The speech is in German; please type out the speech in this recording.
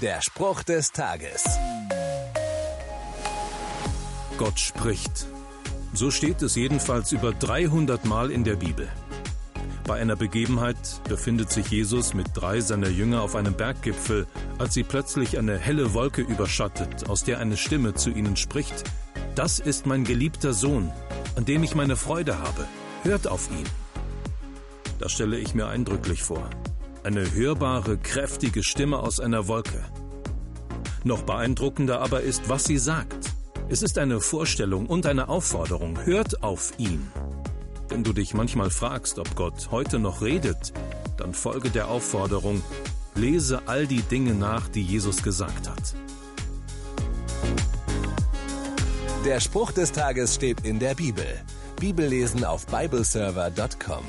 Der Spruch des Tages. Gott spricht. So steht es jedenfalls über 300 Mal in der Bibel. Bei einer Begebenheit befindet sich Jesus mit drei seiner Jünger auf einem Berggipfel, als sie plötzlich eine helle Wolke überschattet, aus der eine Stimme zu ihnen spricht. Das ist mein geliebter Sohn, an dem ich meine Freude habe. Hört auf ihn. Das stelle ich mir eindrücklich vor. Eine hörbare, kräftige Stimme aus einer Wolke. Noch beeindruckender aber ist, was sie sagt. Es ist eine Vorstellung und eine Aufforderung. Hört auf ihn. Wenn du dich manchmal fragst, ob Gott heute noch redet, dann folge der Aufforderung, lese all die Dinge nach, die Jesus gesagt hat. Der Spruch des Tages steht in der Bibel. Bibellesen auf bibleserver.com.